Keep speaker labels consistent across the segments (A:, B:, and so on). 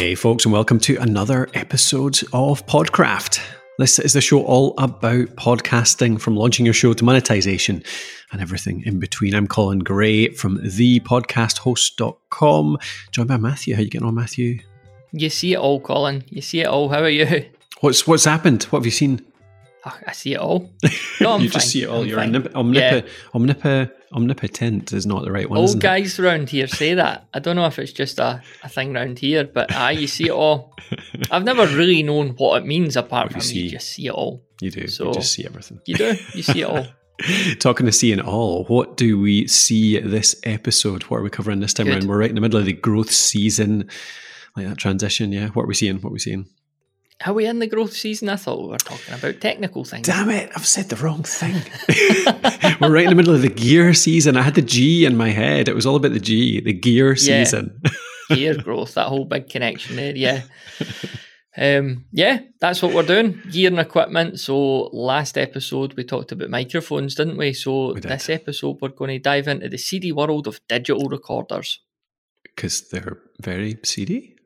A: Hey, folks, and welcome to another episode of Podcraft. This is the show all about podcasting from launching your show to monetization and everything in between. I'm Colin Gray from thepodcasthost.com, joined by Matthew. How you getting on, Matthew?
B: You see it all, Colin. You see it all. How are you?
A: What's what's happened? What have you seen?
B: Oh, I see it all. No,
A: you
B: fine.
A: just see it all.
B: I'm
A: You're omnip- omnip- omnip- omnipotent is not the right one.
B: Old
A: it?
B: guys round here say that. I don't know if it's just a, a thing around here, but aye, you see it all. I've never really known what it means apart
A: What you
B: from
A: see.
B: you just see it all.
A: You do.
B: So-
A: you just see everything.
B: You do. You see it all.
A: Talking to seeing it all, what do we see this episode? What are we covering this time
B: Good.
A: around? We're right in the middle of the growth season, like that transition. Yeah, what are we seeing? What are we seeing?
B: Are we in the growth season? I thought we were talking about technical things.
A: Damn it! I've said the wrong thing. we're right in the middle of the gear season. I had the G in my head. It was all about the G, the gear
B: Yeah.
A: season.
B: Gear growth, that whole big connection there. Yeah. Um, yeah, that's what we're doing. Gear and equipment. So last episode we talked about microphones, didn't we? So
A: We did.
B: this episode we're going to dive into the seedy world of digital recorders.
A: Because they're very seedy.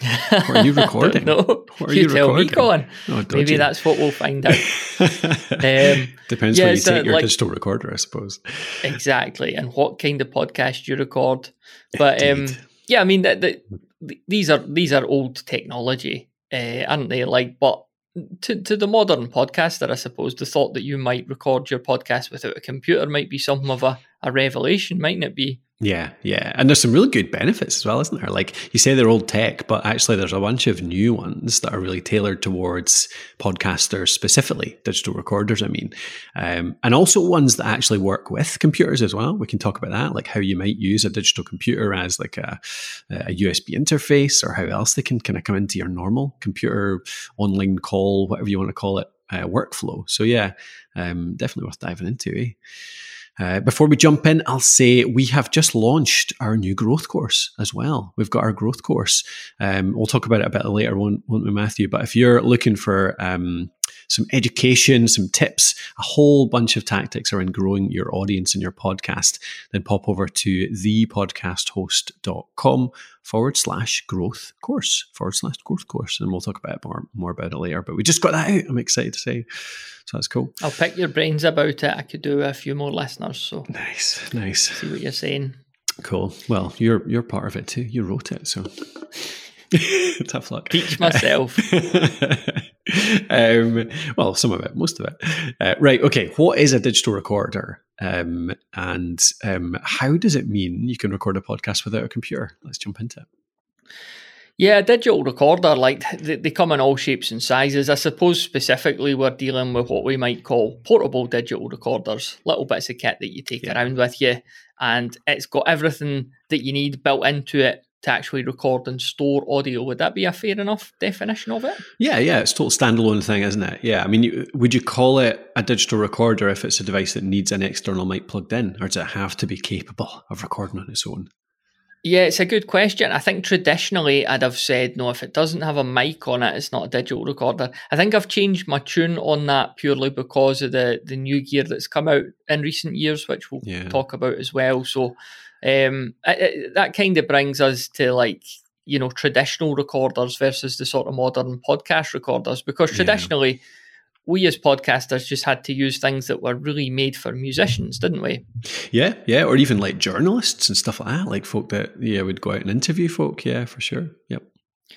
A: What are you recording?
B: No,
A: What are
B: you,
A: you
B: tell
A: recording?
B: me, Colin.
A: Dodgy.
B: Maybe that's what we'll find out. Um,
A: Depends
B: yeah,
A: where you
B: so,
A: take your
B: like-
A: digital recorder, I suppose.
B: exactly, and what kind of podcast you record. But um, yeah, I mean, the, the, these are these are old technology, uh, aren't they? Like, but to to the modern podcaster, I suppose the thought that you might record your podcast without a computer might be something of a, a revelation, mightn't it be?
A: Yeah, yeah. And there's some really good benefits as well, isn't there? Like you say they're old tech, but actually there's a bunch of new ones that are really tailored towards podcasters specifically, digital recorders, I mean. Um, and also ones that actually work with computers as well. We can talk about that, like how you might use a digital computer as like a, a USB interface or how else they can kind of come into your normal computer online call, whatever you want to call it, uh, workflow. So yeah, um, definitely worth diving into, eh? Uh, before we jump in, I'll say we have just launched our new growth course as well. We've got our growth course. Um, we'll talk about it a bit later, won't, won't we, Matthew? But if you're looking for um, some education, some tips, a whole bunch of tactics around growing your audience and your podcast, then pop over to thepodcasthost.com forward slash growth course, forward slash growth course. And we'll talk about it more, more about it later. But we just got that out. I'm excited to say. So that's cool.
B: I'll pick your brains about it. I could do a few more listeners, so
A: Nice, nice.
B: see what you're saying.
A: Cool. Well, you're you're part of it too. You wrote it, so tough luck.
B: Teach myself.
A: um, well, some of it, most of it. Uh, right. Okay. What is a digital recorder, um, and um, how does it mean you can record a podcast without a computer? Let's jump into it.
B: Yeah, a digital recorder, like they, they come in all shapes and sizes. I suppose specifically we're dealing with what we might call portable digital recorders, little bits of kit that you take
A: Yeah.
B: around with you, and it's got everything that you need built into it to actually record and store audio. Would that be a fair enough definition of it?
A: Yeah, yeah, it's a total standalone thing, isn't it? Yeah, I mean, you, would you call it a digital recorder if it's a device that needs an external mic plugged in, or does it have to be capable of recording on its own?
B: Yeah, it's a good question. I think traditionally I'd have said no, if it doesn't have a mic on it, it's not a digital recorder. I think I've changed my tune on that purely because of the the new gear that's come out in recent years, which we'll
A: Yeah.
B: talk about as well. So um, it- it- that kind of brings us to like you know traditional recorders versus the sort of modern podcast recorders because
A: Yeah.
B: traditionally we as podcasters just had to use things that were really made for musicians, didn't we?
A: Yeah, yeah, or even like journalists and stuff like that, like folk that yeah would go out and interview folk. Yeah, for sure. Yep.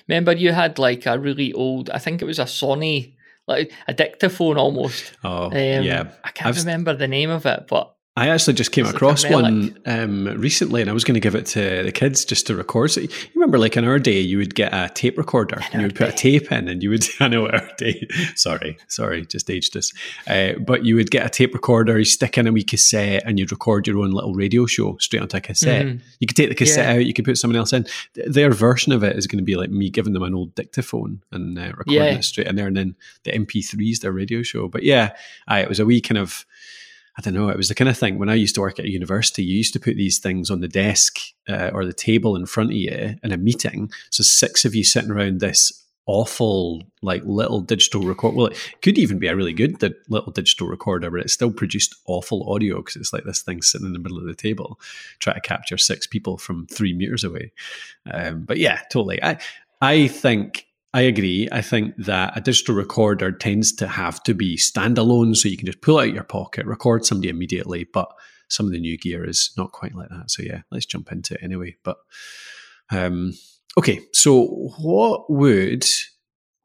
B: Remember, you had like a really old, I think it was a Sony, like a dictaphone almost.
A: Oh,
B: Um,
A: yeah.
B: I can't
A: I've-
B: remember the name of it, but
A: I actually just came across one um, recently, and I was going to give it to the kids just to record. So you remember, like in our day, you would get a tape recorder, and you would put a tape in, and you would. I know our day. sorry, sorry, just aged us. Uh, but you would get a tape recorder, you stick in a wee cassette, and you'd record your own little radio show straight onto a cassette.
B: Mhm.
A: You could take the cassette
B: Yeah.
A: out, you could put someone else in. Th- Their version of it is going to be like me giving them an old dictaphone and uh, recording
B: Yeah.
A: it straight in there, and then the MP3s, their radio show. But yeah, aye, it was a wee kind of. I don't know. It was the kind of thing when I used to work at a university. You used to put these things on the desk uh, or the table in front of you in a meeting. So six of you sitting around this awful, like little digital record. Well, it could even be a really good di- little digital recorder, but it still produced awful audio because it's like this thing sitting in the middle of the table, trying to capture six people from three meters away. Um, but yeah, totally. I, I think I agree. I think that a digital recorder tends to have to be standalone, so you can just pull out your pocket, record somebody immediately. But some of the new gear is not quite like that. So yeah, let's jump into it anyway. But um, okay, so what would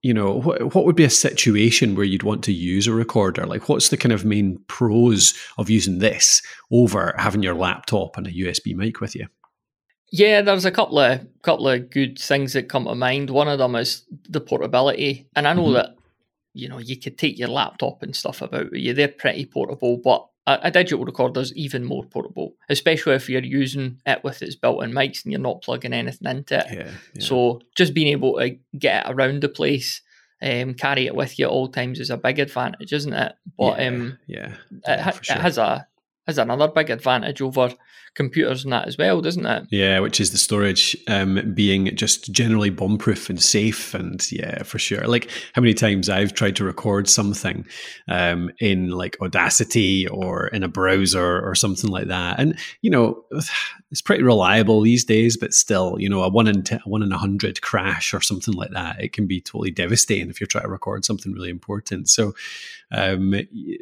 A: you know what, what would be a situation where you'd want to use a recorder? Like, what's the kind of main pros of using this over having your laptop and a USB mic with you?
B: Yeah, there's a couple of couple of good things that come to mind. One of them is the portability, and I know mm-hmm. that you know you could take your laptop and stuff about with you. They're pretty portable, but a, a digital recorder's even more portable, especially if you're using it with its built-in mics and you're not plugging anything into it. Yeah, yeah. So just being able to get it around the place. Um, carry it with you at all times is a big advantage, isn't it?
A: But yeah, um, yeah, it,
B: sure. it has a has another big advantage over computers and that as well, doesn't it?
A: Yeah, which is the storage um, being just generally bomb proof and safe. And yeah, for sure. Like how many times I've tried to record something um, in like Audacity or in a browser or something like that. And, you know, it's pretty reliable these days, but still, you know, a one in, t- one in a hundred crash or something like that, it can be totally devastating if you're trying to record something really important. So um,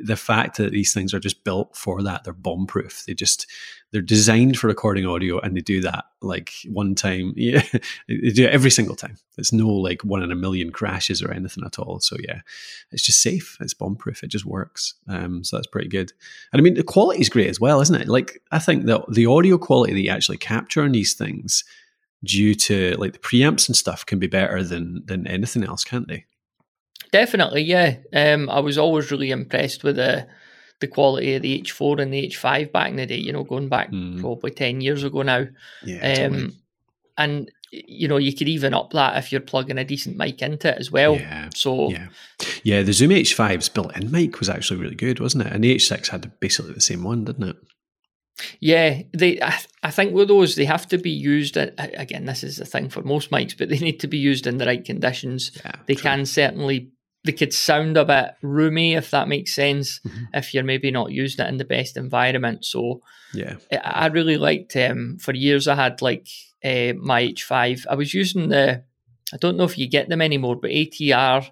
A: the fact that these things are just built for that, they're bomb proof. They just, they're designed for recording audio and they do that like one time. Yeah they do it every single time. It's no like one in a million crashes or anything at all. So yeah it's just safe. It's bomb proof it just works. Um, so that's pretty good. And i mean the quality is great as well isn't it? Like i think that the audio quality that you actually capture on these things due to like the preamps and stuff can be better than than anything else can't they?
B: Definitely yeah. Um, i was always really impressed with the the quality of the H4 and the H5 back in the day, you know, going back mm. probably 10 years ago now.
A: Yeah. Um.
B: And, you know, you could even up that if you're plugging a decent mic into it as well.
A: Yeah.
B: So,
A: yeah. Yeah. The Zoom H5's built in mic was actually really good, wasn't it? And the H6 had basically the same one, didn't it?
B: Yeah, they. I, I, think with those, they have to be used. Again, this is the thing for most mics, but they need to be used in the right conditions. Yeah, they true. can certainly they could sound a bit roomy if that makes sense mm-hmm. if you're maybe not using it in the best environment so
A: yeah
B: i, really liked um for years i had like uh, my h5 i was using the i don't know if you get them anymore but atr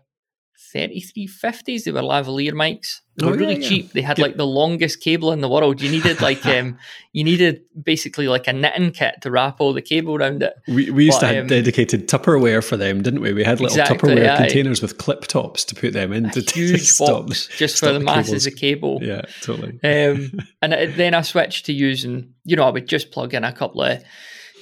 B: 3350s. They were lavalier mics. They were oh, really yeah, cheap. They had like the longest cable in the world. You needed like um, you needed basically like a knitting kit to wrap all the cable around it.
A: We, we used but, to have um, dedicated Tupperware for them, didn't we? We had little exactly, Tupperware containers with clip tops to put them in to
B: huge stop, box just stop for the, the masses of cable.
A: Yeah, totally.
B: Um, and then I switched to using, you know, I would just plug in a couple of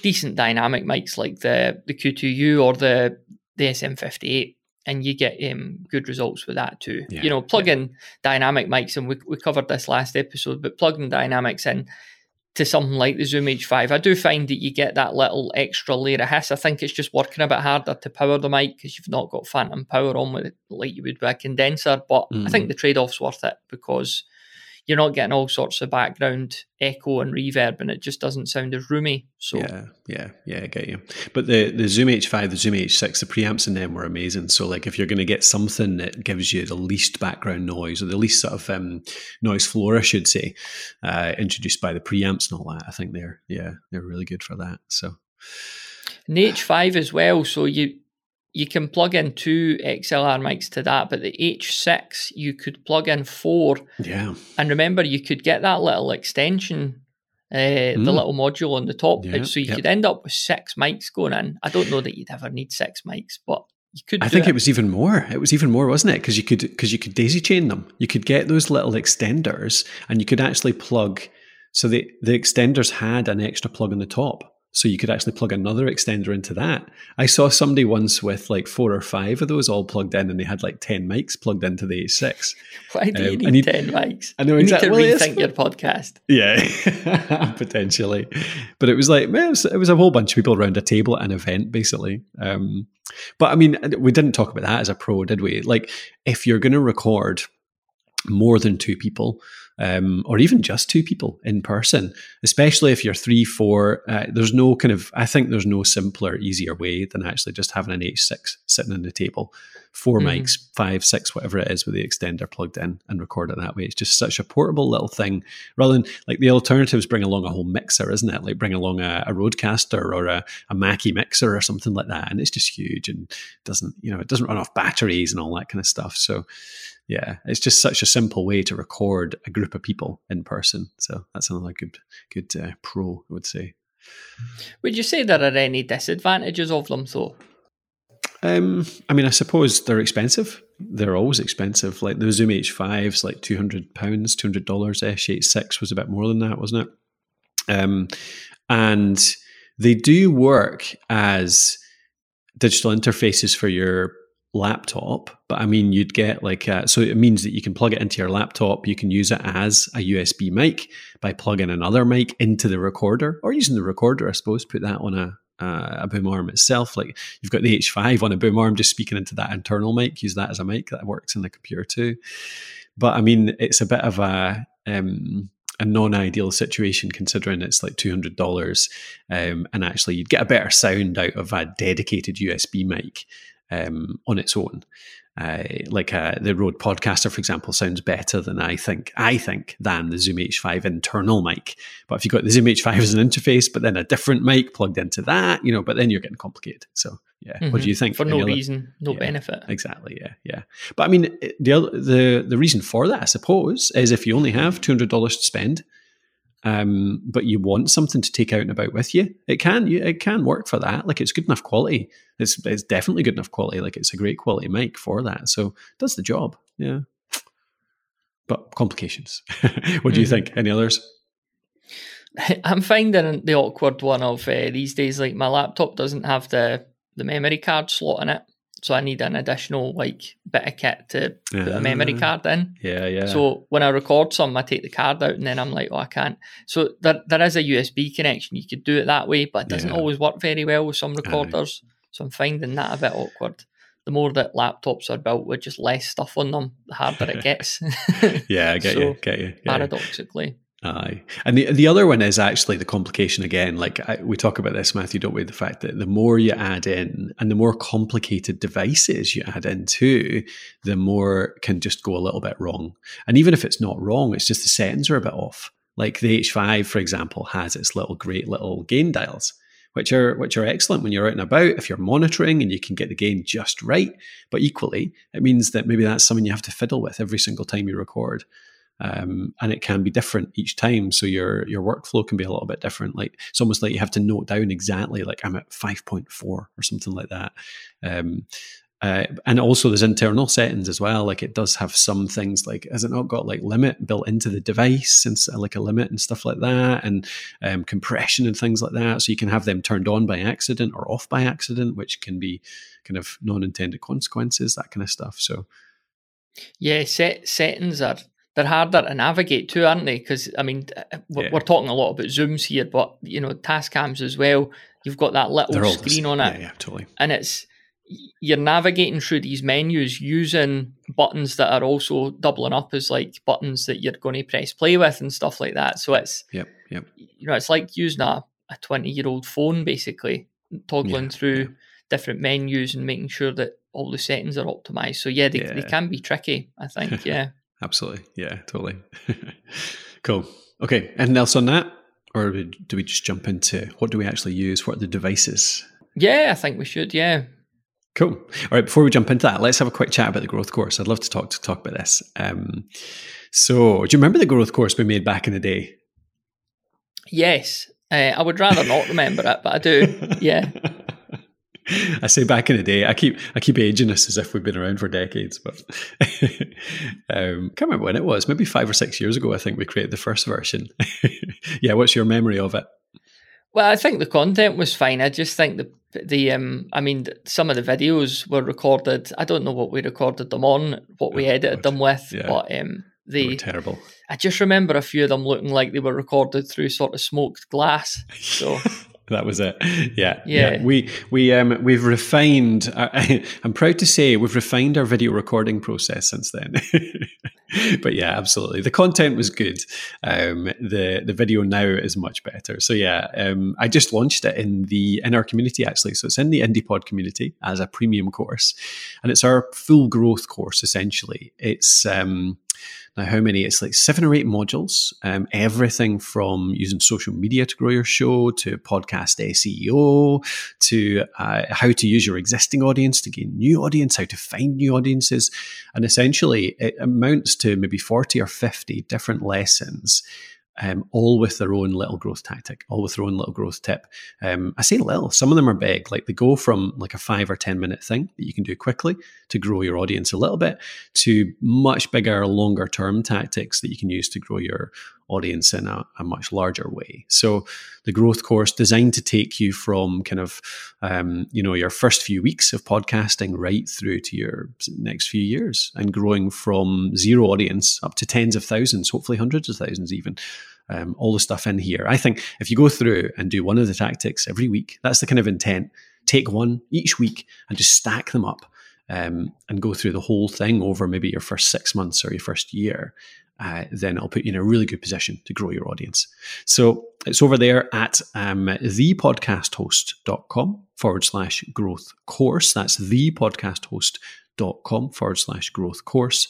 B: decent dynamic mics like the the Q2U or the the SM58 and you get um, good results with that too. Yeah, you know, plug yeah. in dynamic mics, and we, we covered this last episode, but plugging dynamics in to something like the Zoom H5, I do find that you get that little extra layer of hiss. I think it's just working a bit harder to power the mic because you've not got phantom power on with it like you would with a condenser. But mm-hmm. I think mm-hmm. the trade off's worth it because you're not getting all sorts of background echo and reverb, and it just doesn't sound as roomy. So
A: yeah, yeah, yeah, I get you. But the the Zoom H5, the Zoom H6, the preamps in them were amazing. So like, if you're going to get something that gives you the least background noise or the least sort of um, noise floor, I should say, uh, introduced by the preamps and all that, I think they're yeah they're really good for that. So.
B: And H5 as well. So you you can plug in two XLR mics to that, but the H6 you could plug in four.
A: Yeah.
B: And remember, you could get that little extension, uh, mm. the little module on the top, yeah, so you yep. could end up with six mics going in. I don't know that you'd ever need six mics, but you could.
A: I think
B: it.
A: it. was even more. It was even more, wasn't it? Because you could because you could daisy chain them. You could get those little extenders, and you could actually plug. So the the extenders had an extra plug on the top. So you could actually plug another extender into that. I saw somebody once with like four or five of those all plugged in, and they had like ten mics plugged into the
B: H6. Why do you um, need, ten mics?
A: I know
B: you
A: exactly.
B: Need to rethink your podcast.
A: Yeah, potentially. But it was like man, it, was, it was, a whole bunch of people around a table at an event, basically. Um, but I mean, we didn't talk about that as a pro, did we? Like, if you're going to record more than two people, um, or even just two people in person, especially if you're three, four. Uh, there's no kind of, I think there's no simpler, easier way than actually just having an H6 sitting on the table, 4 mm-hmm. mics, five, six, whatever it is, with the extender plugged in and record it that way. It's just such a portable little thing rather than like the alternatives bring along a whole mixer, isn't it? Like bring along a, a Rodecaster or a, a Mackie mixer or something like that. And it's just huge and doesn't, you know, it doesn't run off batteries and all that kind of stuff. So, yeah, it's just such a simple way to record a group of people in person. So that's another good good uh, pro, I would say.
B: Would you say there are any disadvantages of them, though?
A: Um, I mean, I suppose they're expensive. They're always expensive. Like the Zoom H5 is like two hundred pounds, two hundred dollars. H6 was a bit more than that, wasn't it? Um, and they do work as digital interfaces for your laptop, but I mean, you'd get like, a, so it means that you can plug it into your laptop. You can use it as a USB mic by plugging another mic into the recorder or using the recorder, I suppose, put that on a, uh, a boom arm itself. Like you've got the H5 on a boom arm, just speaking into that internal mic, use that as a mic that works in the computer too. But I mean, it's a bit of a, um, a non-ideal situation considering it's like two hundred dollars, um, and actually you'd get a better sound out of a dedicated USB mic um, on its own. Uh, like uh, the Rode Podcaster, for example, sounds better than I think. I think than the Zoom H5 internal mic. But if you've got the Zoom H5 as an interface, but then a different mic plugged into that, you know, but then you're getting complicated. So yeah, mm-hmm. what do you think?
B: For no other? reason, no
A: yeah,
B: benefit.
A: Exactly. Yeah, yeah. But I mean, the the the reason for that, I suppose, is if you only have two hundred dollars to spend, um, but you want something to take out and about with you, it can you, it can work for that. Like it's good enough quality. It's it's definitely good enough quality. Like it's a great quality mic for that. So it does the job. Yeah. But complications. what do you mm think? Any others?
B: I'm finding the awkward one of uh, these days. Like my laptop doesn't have the the memory card slot in it. So I need an additional like bit of kit to put a memory card in.
A: Yeah, yeah.
B: So when I record some, I take the card out and then I'm like, oh, I can't. So there, there is a USB connection. You could do it that way, but it doesn't yeah. always work very well with some recorders. So I'm finding that a bit awkward. The more that laptops are built with just less stuff on them, the harder it gets.
A: yeah, I get so, you. Get you. Get
B: paradoxically. You.
A: Aye, and the the other one is actually the complication again. Like I, we talk about this, Matthew, don't we? The fact that the more you add in, and the more complicated devices you add into, the more can just go a little bit wrong. And even if it's not wrong, it's just the settings are a bit off. Like the H5, for example, has its little great little gain dials, which are which are excellent when you're out and about if you're monitoring and you can get the gain just right. But equally, it means that maybe that's something you have to fiddle with every single time you record um, and it can be different each time. So your your workflow can be a little bit different. Like it's almost like you have to note down exactly, like I'm at five point four or something like that. Um, uh, and also there's internal settings as well. Like it does have some things like has it not got like limit built into the device and like a limit and stuff like that, and um, compression and things like that. So you can have them turned on by accident or off by accident, which can be kind of non-intended consequences, that kind of stuff. So
B: yeah, set settings are they're harder to navigate too, aren't they? Because I mean, uh, we're, yeah. we're, talking a lot about zooms here, but you know, Tascams as well. You've got that little screen on it,
A: yeah, yeah, totally.
B: And it's you're navigating through these menus using buttons that are also doubling up as like buttons that you're going to press play with and stuff like that. So it's
A: yep, yep.
B: You know, it's like using a a twenty year old phone basically, toggling yeah, through different menus and making sure that all the settings are optimized. So yeah, they, yeah. they can be tricky. I think. Yeah.
A: Absolutely. Yeah, totally. cool. Okay. Anything else on that? Or do we just jump into what do we actually use? What are the devices?
B: Yeah, I think we should. Yeah.
A: Cool. All right. Before we jump into that, let's have a quick chat about the growth course. I'd love to talk to talk about this. Um, so, do you remember the growth course we made back in the day?
B: Yes. Uh, I would rather not remember it, but I do. Yeah.
A: I say back in the day, I keep I keep aging us as if we've been around for decades, but um, can't remember when it was. Maybe five or six years ago, I think we created the first version. yeah, what's your memory of it?
B: Well, I think the content was fine. I just think the the um, I mean, some of the videos were recorded. I don't know what we recorded them on, what we oh, edited God. them with, yeah. but um, they,
A: they terrible.
B: I just remember a few of them looking like they were recorded through sort of smoked glass. So
A: that was it. Yeah, yeah. yeah. We we um we've refined. Uh, I'm proud to say we've refined our video recording process since then. but yeah, absolutely. The content was good. Um, the the video now is much better. So yeah, um, I just launched it in the in our community actually. So it's in the IndiePod community as a premium course, and it's our full growth course essentially. It's um, now, how many? It's like seven or eight modules. Um, everything from using social media to grow your show to podcast SEO to uh, how to use your existing audience to gain new audience, how to find new audiences. And essentially, it amounts to maybe 40 or 50 different lessons um, all with their own little growth tactic, all with their own little growth tip. Um, I say little, some of them are big, like they go from like a five or 10 minute thing that you can do quickly to grow your audience a little bit to much bigger, longer term tactics that you can use to grow your audience in a, a much larger way. So the growth course designed to take you from kind of, um, you know, your first few weeks of podcasting right through to your next few years and growing from zero audience up to tens of thousands, hopefully hundreds of thousands even. Um, all the stuff in here. I think if you go through and do one of the tactics every week, that's the kind of intent. Take one each week and just stack them up um, and go through the whole thing over maybe your first six months or your first year uh, then it'll put you in a really good position to grow your audience. So it's over there at um, thepodcasthost.com forward slash growth course. That's thepodcasthost.com forward slash growth course.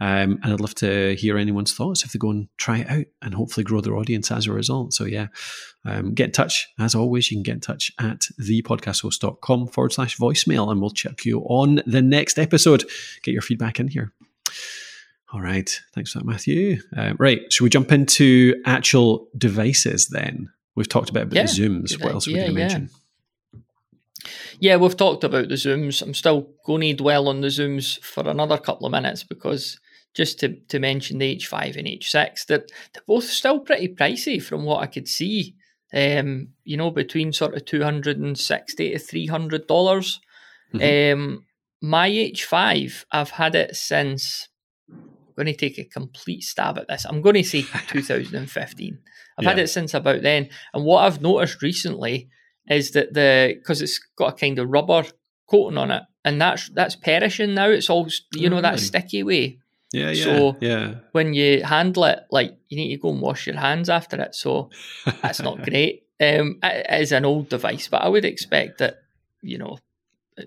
A: Um, and I'd love to hear anyone's thoughts if they go and try it out and hopefully grow their audience as a result. So, yeah, um, get in touch. As always, you can get in touch at thepodcasthost.com forward slash voicemail and we'll check you on the next episode. Get your feedback in here. All right. Thanks for that, Matthew. Uh, right. Should we jump into actual devices then? We've talked about, about
B: Yeah,
A: the Zooms. What else are we going to
B: yeah.
A: mention?
B: Yeah, we've talked about the Zooms. I'm still going to dwell on the Zooms for another couple of minutes because just to, to mention the H5 and H6, they're, they're both still pretty pricey from what I could see. Um, you know, between sort of 260 to $300. dollars
A: Mhm.
B: Um, my H5, I've had it since. Going to take a complete stab at this. I'm going to say 2015. I've had it since about then. And what I've noticed recently is that the because it's got a kind of rubber coating on it, and that's that's perishing now. It's all you know that
A: really?
B: sticky way.
A: Yeah, yeah.
B: So-
A: yeah.
B: When you handle it, like you need to go and wash your hands after it. So that's not great. Um, it is an old device, but I would expect that you know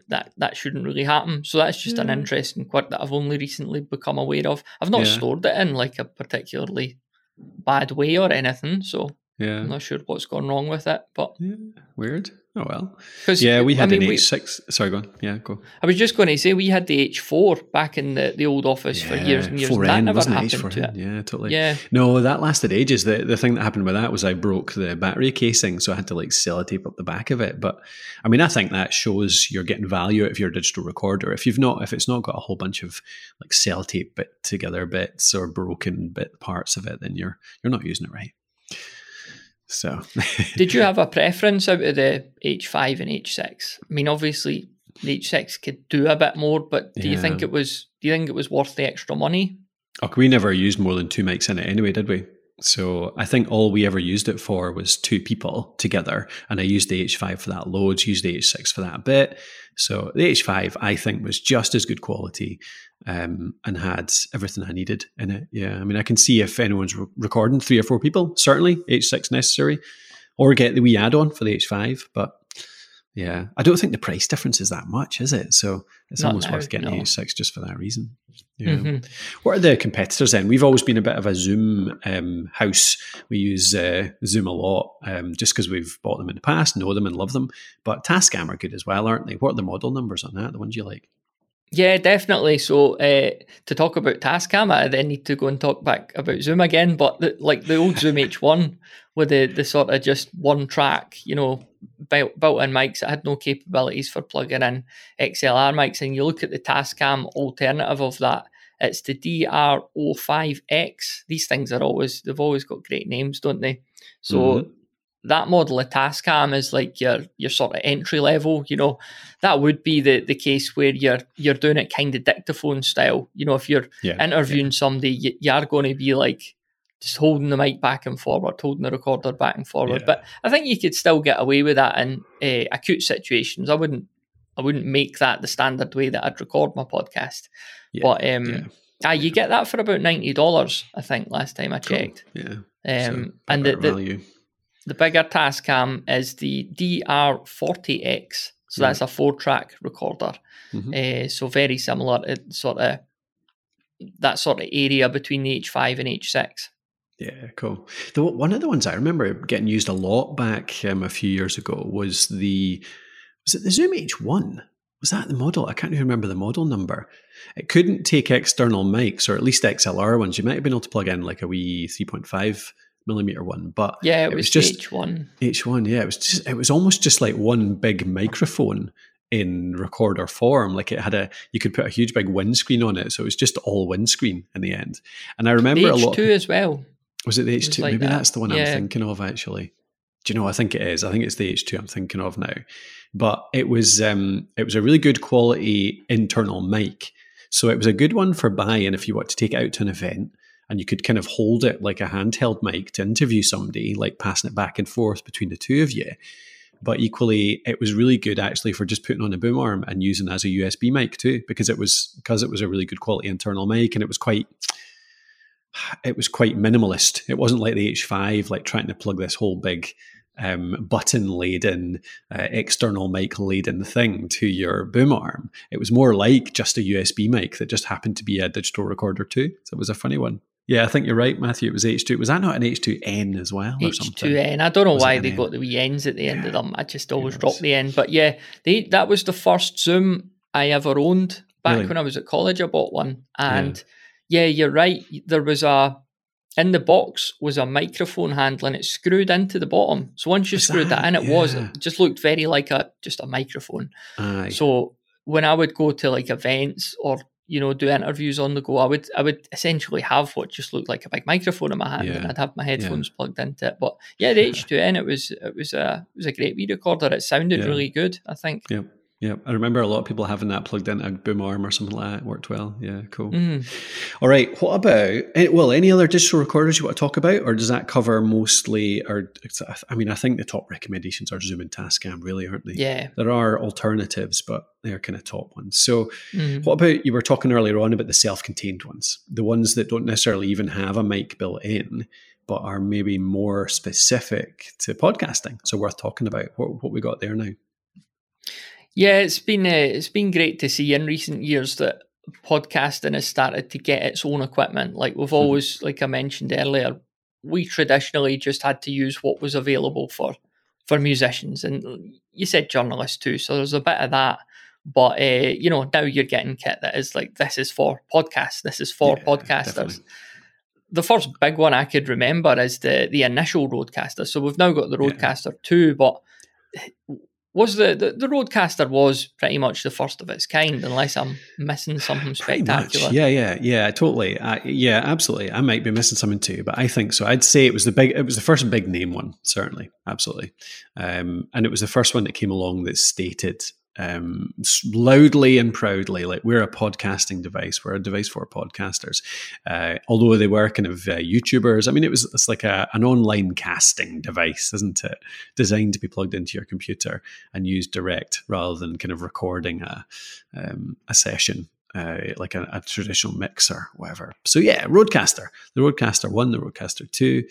B: that that shouldn't really happen. So that's just an
A: hmm.
B: interesting quirk that I've only recently become aware of. I've not
A: Yeah.
B: stored it in like a particularly bad way or anything, so
A: Yeah.
B: I'm not sure what's gone wrong with it. But
A: Yeah. Weird. Oh, well.
B: because
A: Yeah, we had
B: I mean,
A: an
B: we-
A: H6. Sorry, go on. Yeah, go.
B: I was just going to say we had the H4 back in the, the old office for years and years, and that
A: 4N,
B: never
A: wasn't
B: happened to
A: H4N.
B: it.
A: Yeah, totally.
B: Yeah,
A: No, that lasted ages. The the thing that happened with that was I broke the battery casing, so I had to like sellotape up the back of it. But I mean, I think that shows you're getting value out of your digital recorder. If you've not, if it's not got a whole bunch of like sellotape bit together bits or broken bit parts of it, then you're you're not using it right. So
B: Did you have a preference out of the H5 and H6? I mean, obviously the H6 could do a bit more, but do you think it was? Do you think it was worth the extra money?
A: Oh, we never used more than two mics in it anyway, did we? So I think all we ever used it for was two people together. And I used the H5 for that loads, used the H6 for that bit. So the H5, I think, was just as good quality um, and had everything I needed in it. Yeah. I mean, I can see if anyone's re- recording three or four people, certainly H6 necessary, or get the wee add on for the H5. But yeah, I don't think the price difference is that much, is it? So it's
B: Not
A: almost
B: now,
A: worth getting
B: no.
A: the H6 just for that reason. Yeah.
B: Mhm.
A: What are the competitors then? We've always been a bit of a Zoom um, house. We use uh, Zoom a lot um, just because we've bought them in the past, know them and love them. But Tascam are good as well, aren't they? What are the model numbers on that? The ones you like?
B: Yeah, definitely. So uh, to talk about Tascam, I then need to go and talk back about Zoom again. But the, like the old Zoom H1 with the, the sort of just one track, you know, built, built-in mics that had no capabilities for plugging in XLR mics. And you look at the Tascam alternative of that, it's the DR05X. These things are always they've always got great names, don't they? So
A: Mhm.
B: That model of Tascam is like your your sort of entry level. You know, that would be the the case where you're you're doing it kind of dictaphone style. You know, if you're
A: Yeah.
B: interviewing somebody, you, you are going to be like just holding the mic back and forward, holding the recorder back and forward.
A: Yeah.
B: But I think you could still get away with that in uh, acute situations. I wouldn't I wouldn't make that the standard way that I'd record my podcast.
A: Yeah.
B: But um,
A: yeah.
B: Ah, you get that for about ninety dollars, I think. Last time I checked.
A: Cool.
B: Yeah. Um, so and the, the, the bigger Tascam is the DR40X. So that's a four track recorder. Mm-hmm. Uh, so very similar, it sort of that sort of area between the H5 and H6.
A: Yeah, cool. The one of the ones I remember getting used a lot back um, a few years ago was the was it the Zoom H1? Was that the model? I can't even remember the model number. It couldn't take external mics, or at least XLR ones. You might have been able to plug in like a wee 3.5 millimeter one, but
B: yeah, it, it was, was, just H1.
A: H1, yeah, it was just it was almost just like one big microphone in recorder form. Like it had a, you could put a huge big windscreen on it, so it was just all windscreen in the end. And I remember
B: the
A: a
B: lot. H2 as well.
A: Was it the H two? Like Maybe that. that's the one yeah. I'm thinking of actually. Do you know? I think it is. I think it's the H two I'm thinking of now. But it was um, it was a really good quality internal mic. So it was a good one for buying if you want to take it out to an event and you could kind of hold it like a handheld mic to interview somebody, like passing it back and forth between the two of you. But equally, it was really good actually for just putting on a boom arm and using it as a USB mic too, because it was because it was a really good quality internal mic and it was quite it was quite minimalist. It wasn't like the H5, like trying to plug this whole big um, button laden, uh, external mic laden thing to your boom arm. It was more like just a USB mic that just happened to be a digital recorder too. So it was a funny one. Yeah, I think you're right, Matthew. It was H2. Was that not an H2N as well?
B: H2N. I don't know why they N? got the wee N's at the end yeah. of them. I just always yeah, drop the N. But yeah, they, that was the first Zoom I ever owned back really? when I was at college. I bought one. And. Yeah yeah, you're right. There was a in the box was a microphone handle and it screwed into the bottom. So once you was screwed that, that in, it was it just looked very like a just a microphone. Aye. So when I would go to like events or you know do interviews on the go, I would I would essentially have what just looked like a big microphone in my hand, yeah. and I'd have my headphones yeah. plugged into it. But yeah, the H2N it was it was a it was a great video recorder. It sounded really good. I think.
A: Yep. Yeah, I remember a lot of people having that plugged into a boom arm or something like that. It worked well. Yeah, cool. Mm. All right. What about, eh, well, any other digital recorders you want to talk about, or does that cover mostly, or I mean, I think the top recommendations are Zoom and Tascam, really, aren't they?
B: Yeah.
A: There are alternatives, but they're kind of top ones. So, mm. what about, you were talking earlier on about the self contained ones, the ones that don't necessarily even have a mic built in, but are maybe more specific to podcasting. So, worth talking about. What, what we got there now?
B: Yeah, it's been uh, it's been great to see in recent years that podcasting has started to get its own equipment. Like we've mm-hmm. always, mm-hmm. like I mentioned earlier, we traditionally just had to use what was available for for musicians, and you said journalists too. So there's a bit of that. But uh, you know, now you're getting kit that is like this is for podcasts. This is for yeah, podcasters. Definitely. The first big one I could remember is the the initial Rodecaster. So we've now got the Rodecaster yeah. two, but was the, the, the Rodecaster was pretty much the first of its kind, unless I'm missing something spectacular.
A: Yeah, yeah, yeah, totally. I, yeah, absolutely. I might be missing something too, but I think so. I'd say it was the big, it was the first big name one, certainly, absolutely, um, and it was the first one that came along that stated um, loudly and proudly, like we're a podcasting device. We're a device for podcasters. Uh, although they were kind of uh, YouTubers, I mean, it was it's like a, an online casting device, isn't it? Designed to be plugged into your computer and used direct rather than kind of recording a um, a session uh, like a, a, traditional mixer, whatever. So yeah, Rodecaster, the Rodecaster One, the Rodecaster Two.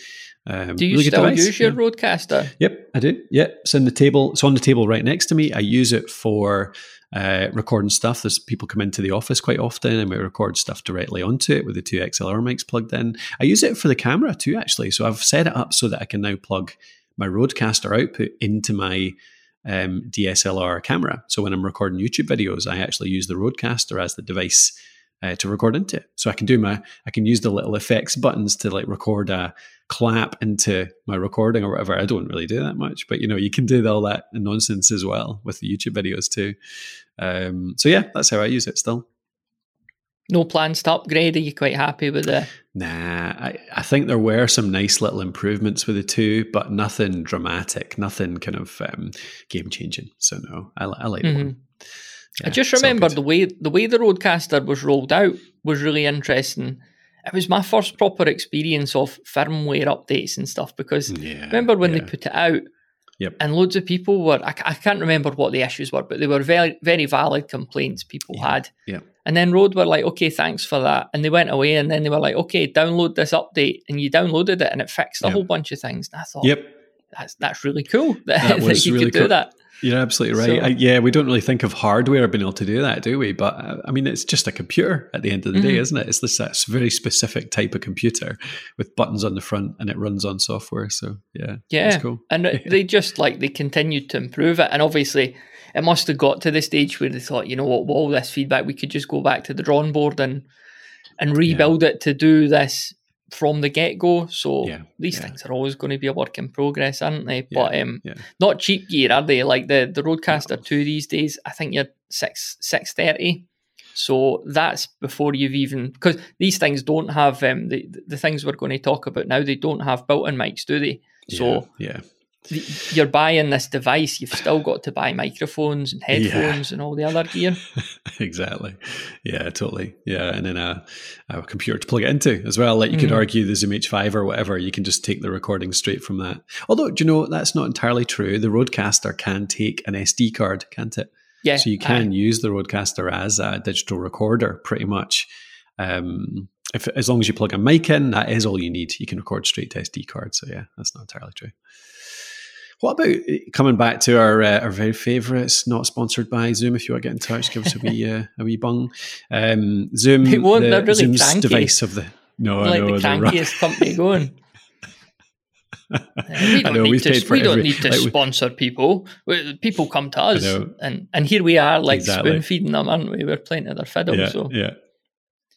B: Um, do you really still use your yeah. Rodecaster?
A: Yep, I do. Yeah, it's in the table. It's on the table right next to me. I use it for uh, recording stuff. There's people come into the office quite often, and we record stuff directly onto it with the two XLR mics plugged in. I use it for the camera too, actually. So I've set it up so that I can now plug my Rodecaster output into my um, DSLR camera. So when I'm recording YouTube videos, I actually use the Rodecaster as the device uh, to record into. So I can do my, I can use the little effects buttons to like record a clap into my recording or whatever. I don't really do that much, but you know, you can do all that nonsense as well with the YouTube videos too. Um, so yeah, that's how I use it still.
B: No plans to upgrade. Are you quite happy with it?
A: Nah, I, I think there were some nice little improvements with the two, but nothing dramatic, nothing kind of um, game changing. So no, I, I like mm-hmm. one.
B: Yeah, I just remember the way the way the Rodecaster was rolled out was really interesting. It was my first proper experience of firmware updates and stuff because yeah, remember when yeah. they put it out,
A: Yep.
B: And loads of people were, I, I, can't remember what the issues were, but they were very, very valid complaints people
A: yeah.
B: had.
A: Yeah.
B: And then Rode were like, okay, thanks for that. And they went away and then they were like, okay, download this update. And you downloaded it and it fixed a
A: yep.
B: whole bunch of things. And I thought,
A: yep.
B: that's, that's really cool that,
A: That
B: that you
A: really
B: could
A: cool.
B: do that.
A: You're absolutely right.
B: So-
A: I, yeah, we don't really think of hardware being able to do that, do we? But uh, I mean, it's just a computer at the end of the day,
B: Mhm.
A: isn't it? It's this very specific type of computer with buttons on the front and it runs on software. So yeah,
B: Yeah.
A: cool.
B: And they just like, they continued to improve it. And obviously, it must have got to the stage where they thought, you know what, with all this feedback, we could just go back to the drawing board and and rebuild it to do this from the get go. So
A: Yeah,
B: these
A: yeah.
B: things are always going to be a work in progress, aren't they? But um,
A: yeah.
B: not cheap gear, are they? Like the the Rodecaster two these days, I think you're six six thirty. So that's before you've even because these things don't have um, the the things we're going to talk about now. They don't have built-in mics, do they? So
A: yeah,
B: you're buying this device, you've still got to buy microphones and headphones and all the other gear.
A: exactly. Yeah, totally. Yeah, and then a, a computer to plug it into as well. Like you could
B: Mhm.
A: argue the Zoom H5 or whatever, you can just take the recording straight from that. Although, do you know that's not entirely true? The Rodecaster can take an SD card, can't it?
B: Yeah,
A: so you can use the Rodecaster as a digital recorder, pretty much. Um, if as long as you plug a mic in, that is all you need. You can record straight to SD card. So yeah, that's not entirely true. What about uh, coming back to our uh, our very favourites? Not sponsored by Zoom. If you want to get in touch, give us a wee uh, a wee bung. Um, Zoom,
B: They won't,
A: the
B: they're really
A: Zoom's
B: cranky.
A: device of the no, I
B: like
A: know
B: the crankiest company going. Uh, we don't
A: know,
B: need to. We don't need to
A: like, we-
B: sponsor people. We- People come to us, and and here we are, like
A: Exactly.
B: spoon feeding them, aren't we? We're playing to their fiddle.
A: yeah,
B: so
A: yeah.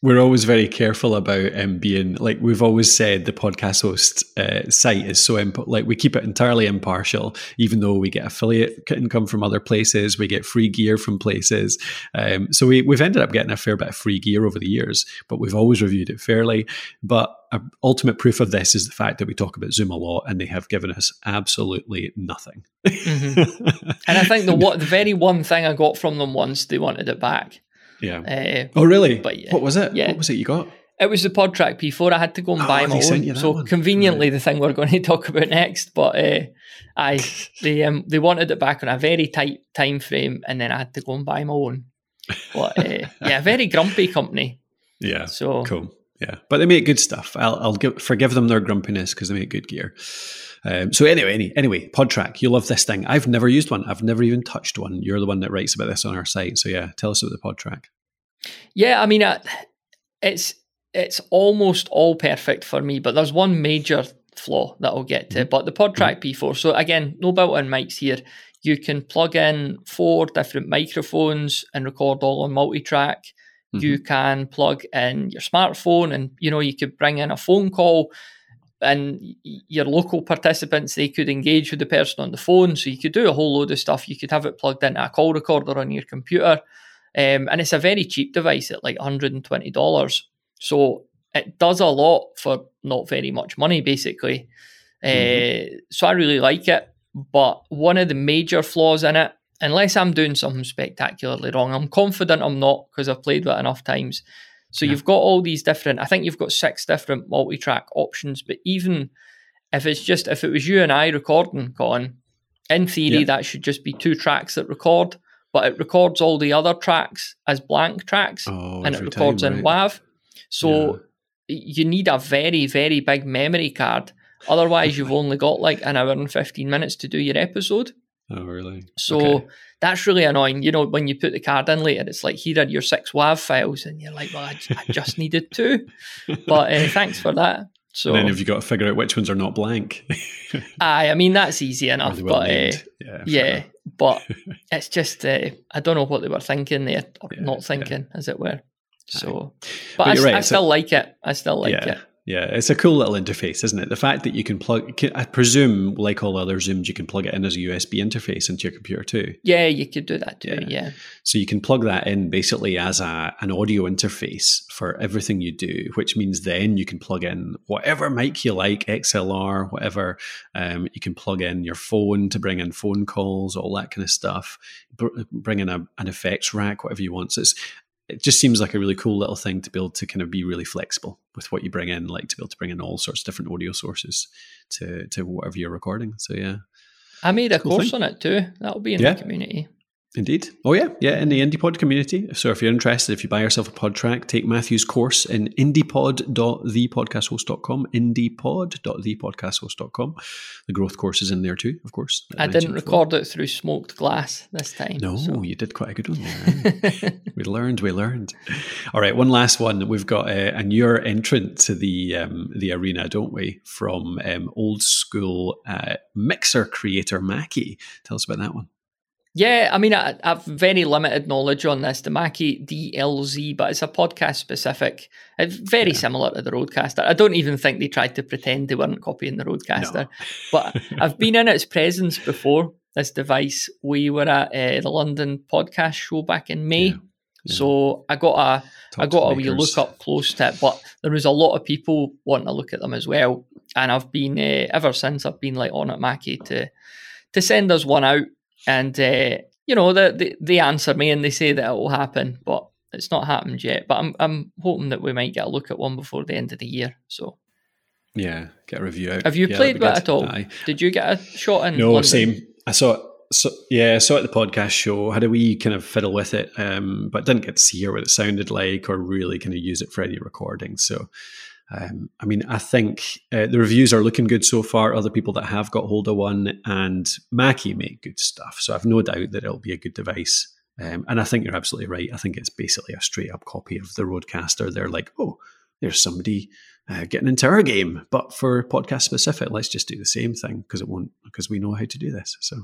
A: We're always very careful about um, being like we've always said. The podcast host uh, site is so imp- like we keep it entirely impartial, even though we get affiliate income from other places, we get free gear from places. Um, so we we've ended up getting a fair bit of free gear over the years, but we've always reviewed it fairly. But ultimate proof of this is the fact that we talk about Zoom a lot, and they have given us absolutely nothing.
B: Mhm. and I think the what the very one thing I got from them once they wanted it back.
A: Yeah.
B: Uh,
A: Oh, really?
B: But yeah,
A: what was it?
B: yeah.
A: What was it you got?
B: It was the PodTrak P4. I had to go and
A: Oh,
B: buy my own. So
A: one.
B: conveniently, the thing we're going to talk about next. But uh, I they um, they wanted it back on a very tight time frame, and then I had to go and buy my own. But uh, yeah, very grumpy company.
A: Yeah.
B: So
A: Cool. Yeah, but they make good stuff. I'll, I'll give, forgive them their grumpiness because they make good gear. Um, so anyway, any, anyway, PodTrak, you love this thing. I've never used one. I've never even touched one. You're the one that writes about this on our site. So yeah, tell us about the PodTrak.
B: yeah, I mean, uh, it's it's almost all perfect for me. But there's one major flaw that I'll get to. But the PodTrak P4. So again, no built-in mics here. You can plug in four different microphones and record all on multi-track. you can plug in your smartphone and you know you could bring in a phone call and your local participants they could engage with the person on the phone so you could do a whole load of stuff you could have it plugged into a call recorder on your computer um, and it's a very cheap device at like $120 so it does a lot for not very much money basically uh, so i really like it but one of the major flaws in it unless I'm doing something spectacularly wrong. I'm confident I'm not because I've played with it enough times. So
A: Yeah.
B: you've got all these different. I think you've got six different multi-track options. But even if it's just if it was you and I recording, Colin, in theory
A: Yeah.
B: that should just be two tracks that record, but it records all the other tracks as blank tracks,
A: Oh,
B: and it records
A: time,
B: in? WAV. So you need a very very big memory card. Otherwise, you've only got like an hour and fifteen minutes to do your episode.
A: Oh, really?
B: So
A: Okay.
B: that's really annoying. You know, when you put the card in later, it's like here are your six WAV files, and you're like, well, I just needed two. But uh, thanks for that. So
A: and then have you got to figure out which ones are not blank?
B: aye, I mean that's easy enough.
A: well
B: But uh,
A: yeah,
B: yeah, but it's just uh, I don't know what they were thinking there, or
A: Yeah,
B: not
A: yeah.
B: thinking, as it were. So,
A: But
B: but, I,
A: right,
B: I
A: a-
B: still like it. I still like
A: yeah.
B: it.
A: Yeah, it's a cool little interface, isn't it? The fact that you can plug, I presume, like all other Zooms, you can plug it in as a USB interface into your computer too.
B: Yeah, you could do that too.
A: Yeah.
B: Yeah,
A: So you can plug that in basically as a an audio interface for everything you do, which means then you can plug in whatever mic you like, XLR, whatever. Um, you can plug in your phone to bring in phone calls, all that kind of stuff. Br- bring in a, an effects rack, whatever you want. So it's, it just seems like a really cool little thing to be able to kind of be really flexible with what you bring in, like to be able to bring in all sorts of different audio sources to to whatever you're recording. So yeah.
B: I made a
A: Cool
B: course
A: thing.
B: on it too. That'll be in
A: Yeah.
B: the community.
A: Indeed. Oh, yeah. Yeah, in the IndiePod community. So if you're interested, if you buy yourself a PodTrak, take Matthew's course in indiepod.thepodcasthost.com, indiepod.thepodcasthost.com. The growth course is in there too, of course.
B: I didn't
A: mentioned before.
B: record it through smoked glass this time.
A: No,
B: so-
A: you did quite a good one there. we learned, we learned. All right, one last one. We've got a, a newer entrant to the um, the arena, don't we? From um, old school uh, mixer creator Mackie. Tell us about that one.
B: Yeah, I mean, I, I've very limited knowledge on this, the Mackie DLZ, but it's a podcast specific. It's very
A: Yeah.
B: similar to the Rodecaster. I don't even think they tried to pretend they weren't copying the Rodecaster.
A: No.
B: but I've been in its presence before, this device. We were at uh, the London podcast show back in May.
A: Yeah, yeah.
B: So I got a I
A: Talk
B: got
A: to
B: a wee look up close to it, but there was a lot of people wanting to look at them as well. And I've been uh, ever since I've been like on at Mackie to to send us one out, and uh, you know they, they they answer me and they say that it will happen, but it's not happened yet. But I'm I'm hoping that we might get a look at one before the end of the year. So
A: Yeah, get a review out.
B: have you
A: Yeah,
B: played it at all?
A: Aye.
B: Did you get a shot in?
A: No,
B: London?
A: same. I saw it. So, yeah, I saw it at the podcast show. Had a wee kind of fiddle with it, um, but didn't get to see hear what it sounded like or really kind of use it for any recording. So, um, I mean, I think uh, the reviews are looking good so far. Other people that have got hold of one and Mackie make good stuff. So I've no doubt that it'll be a good device. Um, and I think you're absolutely right. I think it's basically a straight up copy of the Rodecaster. They're like, oh, there's somebody uh, getting into our game, but for podcast specific, let's just do the same thing because it won't because we know how to do this. So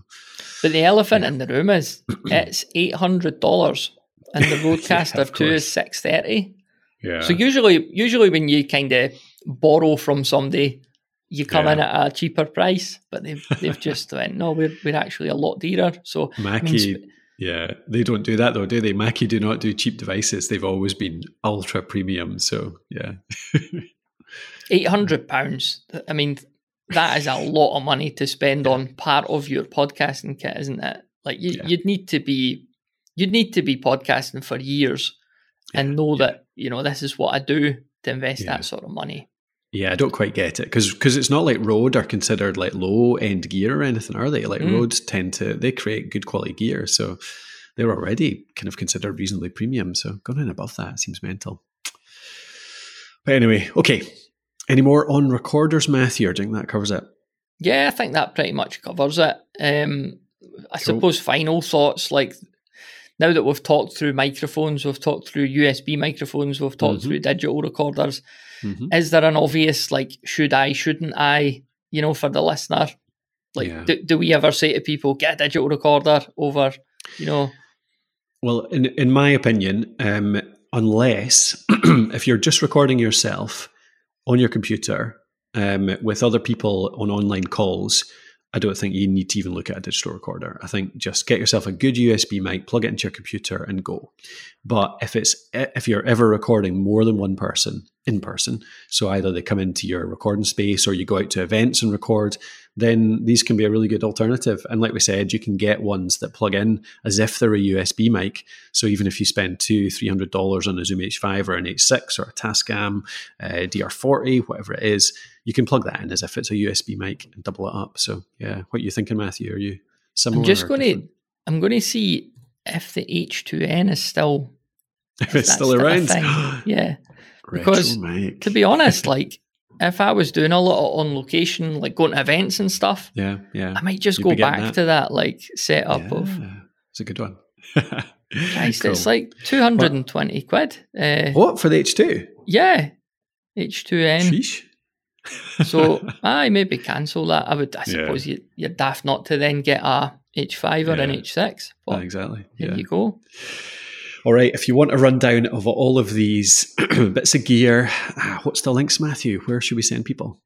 B: But the elephant in the room is it's eight hundred dollars, and the Rodecaster
A: of
B: two is six thirty.
A: Yeah,
B: So usually, usually when you kind of borrow from somebody, you come
A: Yeah.
B: in at a cheaper price. But they've they've just went no, we're we're actually a lot dearer. So I mean,
A: Mackie.
B: sp-
A: Yeah, they don't do that though, do they? Mackie do not do cheap devices. They've always been ultra premium. So yeah,
B: eight hundred pounds. I mean, that is a lot of money to spend on part of your podcasting kit, isn't it? Like you,
A: Yeah.
B: you'd need to be, you'd need to be podcasting for years and know that you know this is what I do to invest
A: Yeah.
B: that sort of money.
A: yeah. I don't quite get it because because it's not like Rode are considered like low end gear or anything, are they? Like
B: Mm.
A: Rodes tend to they create good quality gear, so they're already kind of considered reasonably premium. So going in above that seems mental. But anyway, okay. Any more on recorders, Matthew? Or do you think that covers it?
B: Yeah, I think that pretty much covers it. Um, I
A: Cool.
B: suppose final thoughts like now that we've talked through microphones, we've talked through USB microphones, we've talked
A: Mhm.
B: through digital recorders.
A: Mhm.
B: Is there an obvious like should I, shouldn't I? You know, for the listener, like
A: Yeah.
B: do, do we ever say to people get a digital recorder over? You know,
A: Well, in in my opinion, um, unless if you're just recording yourself on your computer um, with other people on online calls, I don't think you need to even look at a digital recorder. I think just get yourself a good USB mic, plug it into your computer, and go. But if it's if you're ever recording more than one person in person, so either they come into your recording space or you go out to events and record, then these can be a really good alternative. And like we said, you can get ones that plug in as if they're a USB mic. So even if you spend two, three hundred dollars on a Zoom H5 or an H6 or a Tascam uh, DR40, whatever it is, you can plug that in as if it's a USB mic and double it up. So yeah, what are you thinking, Matthew? Are you similar?
B: I'm just going to? I'm going to see if the H2N is still
A: if it's still around.
B: yeah.
A: Retro
B: because
A: mic.
B: To be honest, like if I was doing a lot on location, like going to events and stuff,
A: yeah, yeah,
B: I might just
A: You'd
B: go back
A: that.
B: to that like setup of
A: it's a good one.
B: Christ,
A: Cool.
B: it's like two hundred and twenty quid. Uh,
A: what for the H2?
B: yeah, H2N. So I maybe cancel that. I would, I
A: Yeah.
B: suppose you, you're daft not to then get a H5 or an H6. But
A: exactly.
B: there you go.
A: All right. If you want a rundown of all of these bits of gear, ah, what's the links, Matthew? Where should we send people?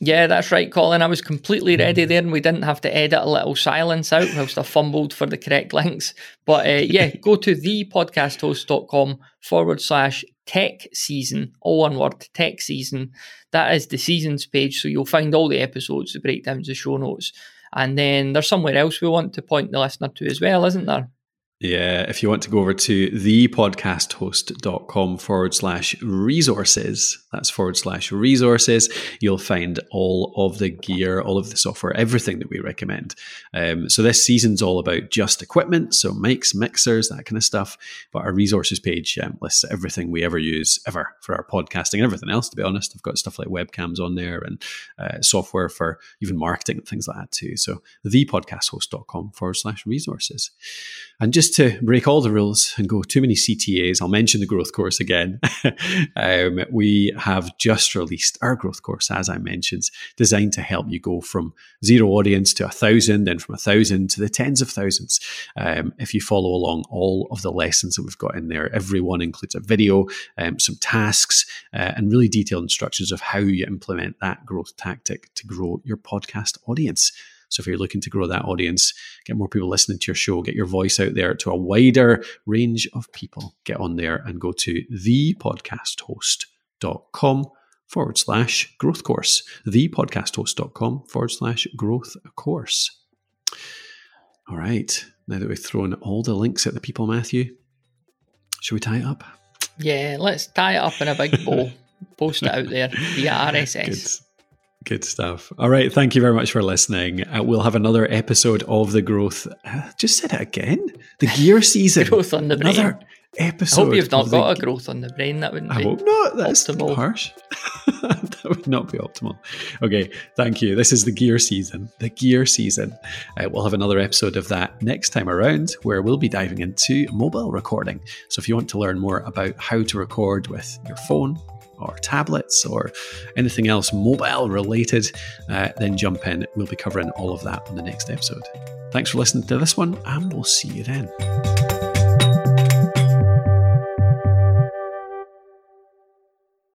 B: Yeah, that's right, Colin. I was completely ready there, and we didn't have to edit a little silence out whilst I fumbled for the correct links. But uh, yeah, go to thepodcasthost.com forward slash tech season, all one word, tech season. That is the seasons page, so you'll find all the episodes, the breakdowns, the show notes. And then there's somewhere else we want to point the listener to as well, isn't there?
A: Yeah, if you want to go over to thepodcasthost.com forward slash resources, that's forward slash resources, you'll find all of the gear, all of the software, everything that we recommend. Um, so this season's all about just equipment, so mics, mixers, that kind of stuff. But our resources page um, lists everything we ever use ever for our podcasting and everything else, to be honest. I've got stuff like webcams on there and uh, software for even marketing and things like that too. So thepodcasthost.com forward slash resources. And just to break all the rules and go too many CTAs, I'll mention the growth course again. um, we have just released our growth course, as I mentioned, designed to help you go from zero audience to a thousand, then from a thousand to the tens of thousands. Um, if you follow along all of the lessons that we've got in there, every one includes a video, um, some tasks, uh, and really detailed instructions of how you implement that growth tactic to grow your podcast audience. So if you're looking to grow that audience, get more people listening to your show, get your voice out there to a wider range of people, get on there and go to thepodcasthost.com forward slash growth course. Thepodcasthost.com forward slash growth course. All right. Now that we've thrown all the links at the people, Matthew, should we tie it up?
B: Yeah, let's tie it up in a big bow. Post it out there via RSS.
A: Good. Good stuff. All right. Thank you very much for listening. Uh, we'll have another episode of the growth. Uh, just said it again. The gear season.
B: growth on the brain. Another
A: episode.
B: I hope you've not got the... a growth on the brain. That wouldn't
A: I
B: be
A: hope not. That's
B: optimal.
A: harsh. that would not be optimal. Okay. Thank you. This is the gear season. The gear season. Uh, we'll have another episode of that next time around where we'll be diving into mobile recording. So if you want to learn more about how to record with your phone, or tablets or anything else mobile related, uh, then jump in. We'll be covering all of that on the next episode. Thanks for listening to this one, and we'll see you then.